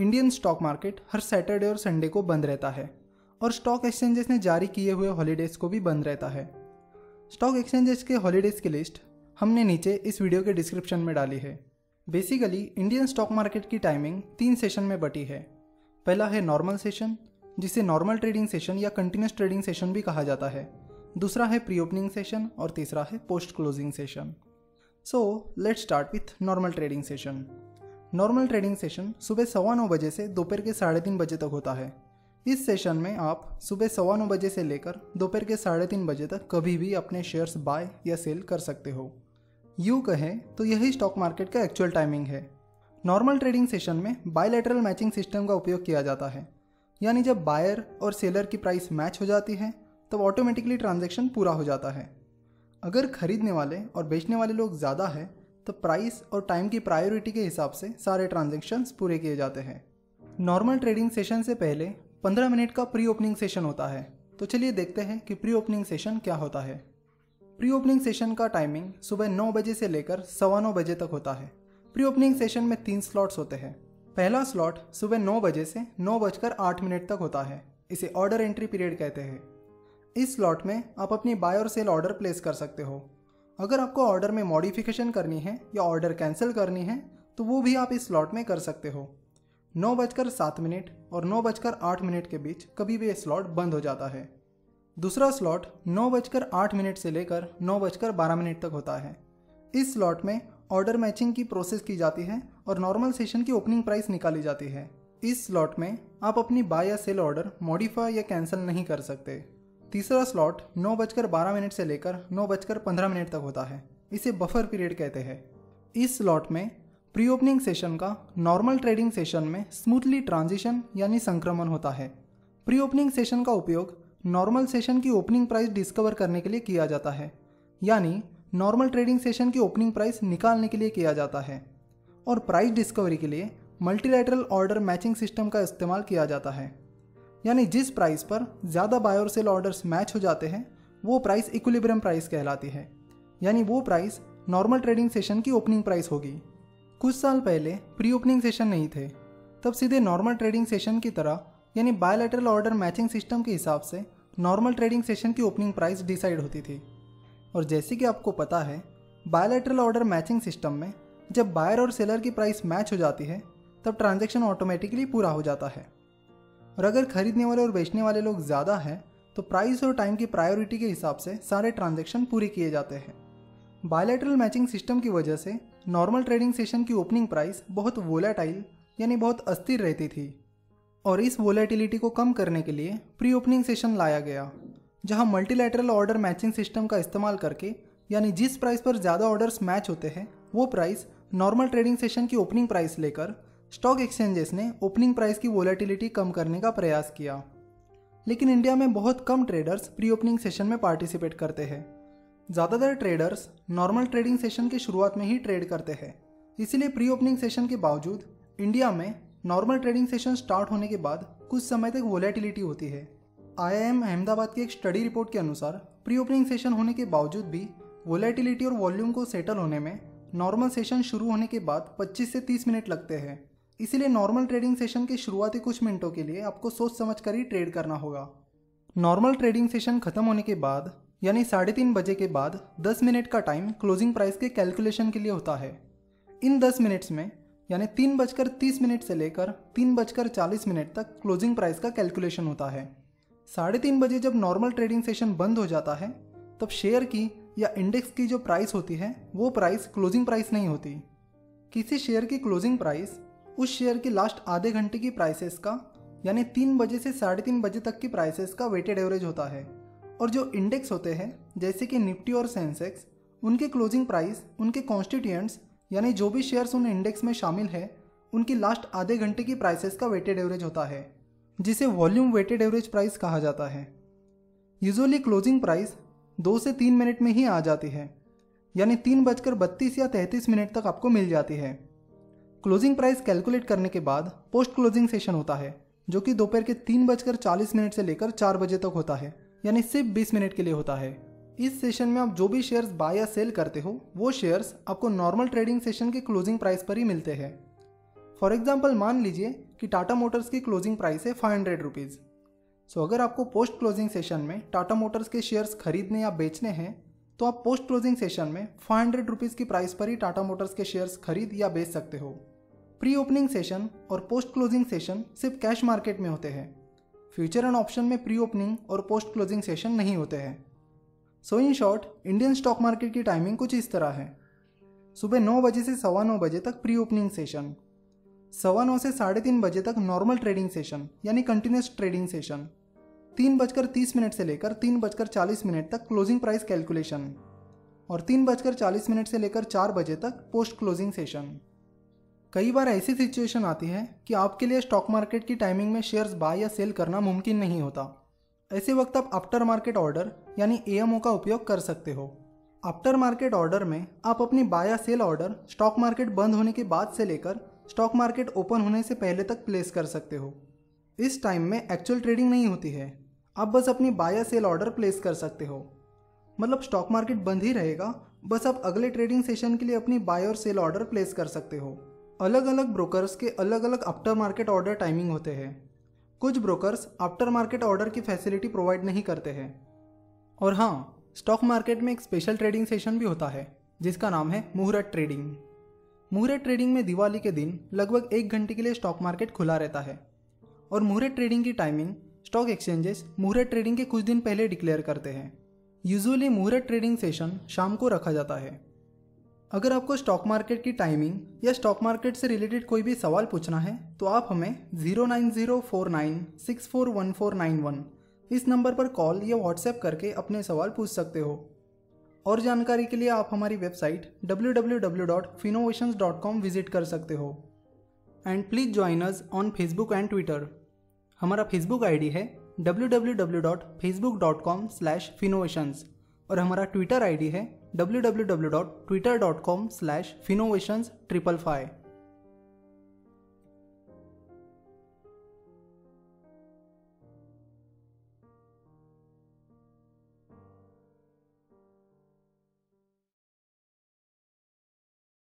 Indian stock market हर Saturday और Sunday को बंद रहता है और स्टॉक एक्सचेंजेस ने जारी किए हुए हॉलीडेज को भी बंद रहता है। स्टॉक एक्सचेंजेस के हॉलीडेज की लिस्ट हमने नीचे इस वीडियो के डिस्क्रिप्शन में डाली है। बेसिकली इंडियन स्टॉक मार्केट की टाइमिंग तीन सेशन में बटी है। पहला है नॉर्मल सेशन जिसे नॉर्मल ट्रेडिंग सेशन या कंटिन्यूस ट्रेडिंग सेशन भी कहा जाता है। दूसरा है प्री ओपनिंग सेशन और तीसरा है post closing session so let start with normal trading session normal trading session सुबह सवा नौ बजे से दोपहर के साढ़े तीन बजे तक होता है। इस सेशन में आप सुबह सवा नौ बजे से लेकर दोपहर के साढ़े तीन बजे तक कभी भी अपने शेयर्स बाय या सेल कर सकते हो। यूँ कहें तो यही स्टॉक मार्केट का एक्चुअल टाइमिंग है। नॉर्मल ट्रेडिंग सेशन में बायलैटरल मैचिंग सिस्टम का उपयोग किया जाता है। यानी जब बायर और सेलर की प्राइस मैच हो जाती है, तब ऑटोमेटिकली ट्रांजेक्शन पूरा हो जाता है। अगर खरीदने वाले और बेचने वाले लोग ज़्यादा है तो प्राइस और टाइम की प्रायोरिटी के हिसाब से सारे ट्रांजेक्शन्स पूरे किए जाते हैं। नॉर्मल ट्रेडिंग सेशन से पहले 15 मिनट का प्री ओपनिंग सेशन होता है। तो चलिए देखते हैं कि प्री ओपनिंग सेशन क्या होता है। प्री ओपनिंग सेशन का टाइमिंग सुबह नौ बजे से लेकर सवा नौ बजे तक होता है। प्री ओपनिंग सेशन में तीन स्लॉट्स होते हैं। पहला स्लॉट सुबह नौ बजे से नौ बजकर आठ मिनट तक होता है। इसे ऑर्डर एंट्री पीरियड कहते हैं। इस स्लॉट में आप अपनी बाय और सेल ऑर्डर प्लेस कर सकते हो। अगर आपको ऑर्डर में मॉडिफिकेशन करनी है या ऑर्डर कैंसिल करनी है तो वो भी आप इस स्लॉट में कर सकते हो। नौ बजकर सात मिनट और नौ बजकर आठ मिनट के बीच कभी भी ये स्लॉट बंद हो जाता है। दूसरा स्लॉट नौ बजकर आठ मिनट से लेकर नौ बजकर बारह मिनट तक होता है। इस स्लॉट में ऑर्डर मैचिंग की प्रोसेस की जाती है और नॉर्मल सेशन की ओपनिंग प्राइस निकाली जाती है। इस स्लॉट में आप अपनी बाय या सेल ऑर्डर मॉडिफाई या कैंसिल नहीं कर सकते। तीसरा स्लॉट नौ बजकर बारह मिनट से लेकर नौ बजकर पंद्रह मिनट तक होता है। इसे बफर पीरियड कहते हैं। इस स्लॉट में प्री ओपनिंग सेशन का नॉर्मल ट्रेडिंग सेशन में स्मूथली ट्रांजिशन यानी संक्रमण होता है। प्री ओपनिंग सेशन का उपयोग नॉर्मल सेशन की ओपनिंग प्राइस डिस्कवर करने के लिए किया जाता है। यानी नॉर्मल ट्रेडिंग सेशन की ओपनिंग प्राइस निकालने के लिए किया जाता है। और प्राइस डिस्कवरी के लिए मल्टीलैटरल ऑर्डर मैचिंग सिस्टम का इस्तेमाल किया जाता है। यानी जिस प्राइस पर ज़्यादा बाय और सेल ऑर्डर्स मैच हो जाते हैं, वो प्राइस इक्विलिब्रियम प्राइस कहलाती है। यानी वो प्राइस नॉर्मल ट्रेडिंग सेशन की ओपनिंग प्राइस होगी। कुछ साल पहले प्री ओपनिंग सेशन नहीं थे। तब सीधे नॉर्मल ट्रेडिंग सेशन की तरह, यानी बायोलेटरल ऑर्डर मैचिंग सिस्टम के हिसाब से नॉर्मल ट्रेडिंग सेशन की ओपनिंग प्राइस डिसाइड होती थी। और जैसे कि आपको पता है बायोलेटरल ऑर्डर मैचिंग सिस्टम में जब बायर और सेलर की प्राइस मैच हो जाती है, तब ट्रांजेक्शन ऑटोमेटिकली पूरा हो जाता है। और अगर खरीदने वाले और बेचने वाले लोग ज़्यादा हैं तो प्राइस और टाइम की प्रायोरिटी के हिसाब से सारे ट्रांजेक्शन पूरे किए जाते हैं। बायोलेटरल मैचिंग सिस्टम की वजह से नॉर्मल ट्रेडिंग सेशन की ओपनिंग प्राइस बहुत वोलेटाइल यानी बहुत अस्थिर रहती थी। और इस वोलेटिलिटी को कम करने के लिए प्री ओपनिंग सेशन लाया गया, जहाँ मल्टीलेटरल ऑर्डर मैचिंग सिस्टम का इस्तेमाल करके, यानी जिस प्राइस पर ज़्यादा ऑर्डर्स मैच होते हैं, वो प्राइस नॉर्मल ट्रेडिंग सेशन की ओपनिंग प्राइस लेकर स्टॉक एक्सचेंजेस ने ओपनिंग प्राइस की वोलेटिलिटी कम करने का प्रयास किया। लेकिन इंडिया में बहुत कम ट्रेडर्स प्री ओपनिंग सेशन में पार्टिसिपेट करते हैं। ज़्यादातर ट्रेडर्स नॉर्मल ट्रेडिंग सेशन की शुरुआत में ही ट्रेड करते हैं। इसलिए प्री ओपनिंग सेशन के बावजूद इंडिया में नॉर्मल ट्रेडिंग सेशन स्टार्ट होने के बाद कुछ समय तक वोलेटिलिटी होती है। आईआईएम अहमदाबाद की एक स्टडी रिपोर्ट के अनुसार प्री ओपनिंग सेशन होने के बावजूद भी वोलेटिलिटी और वॉल्यूम को सेटल होने में नॉर्मल सेशन शुरू होने के बाद 25 से 30 मिनट लगते हैं। इसीलिए नॉर्मल ट्रेडिंग सेशन के शुरुआती कुछ मिनटों के लिए आपको सोच समझ कर ही ट्रेड करना होगा। नॉर्मल ट्रेडिंग सेशन खत्म होने के बाद, यानी साढ़े तीन बजे के बाद 10 मिनट का टाइम क्लोजिंग प्राइस के कैलकुलेशन के लिए होता है। इन 10 मिनट्स में, यानी तीन बजकर तीस मिनट से लेकर तीन बजकर चालीस मिनट तक क्लोजिंग प्राइस का कैलकुलेशन होता है। साढ़े तीन बजे जब नॉर्मल ट्रेडिंग सेशन बंद हो जाता है, तब शेयर की या इंडेक्स की जो प्राइस होती है, वो प्राइस क्लोजिंग प्राइस नहीं होती। किसी शेयर की क्लोजिंग प्राइस उस शेयर के लास्ट आधे घंटे की प्राइसेस का, यानी तीन बजे से साढ़े तीन बजे तक की प्राइसेस का वेटेड एवरेज होता है। और जो इंडेक्स होते हैं, जैसे कि निफ्टी और सेंसेक्स उनके क्लोजिंग प्राइस उनके कॉन्स्टिट्यूएंट्स यानी जो भी शेयर्स उन इंडेक्स में शामिल है, उनकी लास्ट आधे घंटे की प्राइसेस का वेटेड एवरेज होता है, जिसे वॉल्यूम वेटेड एवरेज प्राइस कहा जाता है। यूजुअली क्लोजिंग प्राइस दो से तीन मिनट में ही आ जाती है, यानी तीन बजकर बत्तीस या तैंतीस मिनट तक आपको मिल जाती है। क्लोजिंग प्राइस कैलकुलेट करने के बाद पोस्ट क्लोजिंग सेशन होता है, जो कि दोपहर के तीन बजकर चालीस मिनट से लेकर चार बजे तक होता है, यानी सिर्फ़ बीस मिनट के लिए होता है। इस सेशन में आप जो भी शेयर्स बाय या सेल करते हो, वो शेयर्स आपको नॉर्मल ट्रेडिंग सेशन के क्लोजिंग प्राइस पर ही मिलते हैं। फॉर एग्ज़ाम्पल मान लीजिए कि टाटा मोटर्स की क्लोजिंग प्राइस है फाइव हंड्रेड रुपीज़ सो अगर आपको पोस्ट क्लोजिंग सेशन में टाटा मोटर्स के शेयर्स खरीदने या बेचने हैं तो आप पोस्ट क्लोजिंग सेशन में फाइव हंड्रेड रुपीज़ की प्राइस पर ही टाटा मोटर्स के शेयर्स खरीद या बेच सकते हो। प्री ओपनिंग सेशन और पोस्ट क्लोजिंग सेशन सिर्फ़ कैश मार्केट में होते हैं। फ्यूचर एंड ऑप्शन में प्री ओपनिंग और पोस्ट क्लोजिंग सेशन नहीं होते हैं। So in short Indian stock market की टाइमिंग कुछ इस तरह है। सुबह नौ बजे से सवा नौ बजे तक प्री ओपनिंग सेशन सवा नौ से साढ़े तीन बजे तक नॉर्मल ट्रेडिंग सेशन यानी कंटिन्यूस ट्रेडिंग सेशन तीन बजकर तीस मिनट से लेकर तीन बजकर चालीस मिनट तक क्लोजिंग प्राइस कैलकुलेशन और तीन बजकर चालीस मिनट से लेकर चार बजे तक पोस्ट क्लोजिंग सेशन कई बार ऐसी सिचुएशन आती है कि आपके लिए स्टॉक मार्केट की टाइमिंग में शेयर्स बाय या सेल करना मुमकिन नहीं होता। ऐसे वक्त आप आफ्टर मार्केट ऑर्डर यानी ए का उपयोग कर सकते हो। आफ्टर मार्केट ऑर्डर में आप अपनी बाय या सेल ऑर्डर स्टॉक मार्केट बंद होने के बाद से लेकर स्टॉक मार्केट ओपन होने से पहले तक प्लेस कर सकते हो। इस टाइम में एक्चुअल ट्रेडिंग नहीं होती है। आप बस अपनी बाय या सेल ऑर्डर प्लेस कर सकते हो। मतलब स्टॉक मार्केट बंद ही रहेगा, बस आप अगले ट्रेडिंग सेशन के लिए अपनी बाय और सेल ऑर्डर प्लेस कर सकते हो। अलग अलग ब्रोकर्स के अलग अलग आफ्टर मार्केट ऑर्डर टाइमिंग होते हैं। कुछ ब्रोकर्स आफ्टर मार्केट ऑर्डर की फैसिलिटी प्रोवाइड नहीं करते हैं। और हाँ स्टॉक मार्केट में एक स्पेशल ट्रेडिंग सेशन भी होता है, जिसका नाम है मुहूर्त ट्रेडिंग मुहूर्त ट्रेडिंग में दिवाली के दिन लगभग एक घंटे के लिए स्टॉक मार्केट खुला रहता है। और मुहूर्त ट्रेडिंग की timing stock exchanges muhurat trading के कुछ दिन पहले डिक्लेयर करते हैं। यूजुअली मुहूर्त ट्रेडिंग सेशन शाम को रखा जाता है। अगर आपको स्टॉक मार्केट की टाइमिंग या स्टॉक मार्केट से रिलेटेड कोई भी सवाल पूछना है तो आप हमें zero nine zero four nine six four one four nine one इस नंबर पर कॉल या व्हाट्सएप करके अपने सवाल पूछ सकते हो। और जानकारी के लिए आप हमारी वेबसाइट कॉम विज़िट कर सकते हो। And please join us on Facebook and Twitter हमारा फेसबुक आईडी है डब्ल्यू और हमारा ट्विटर आईडी है www.twitter.com slash finovations555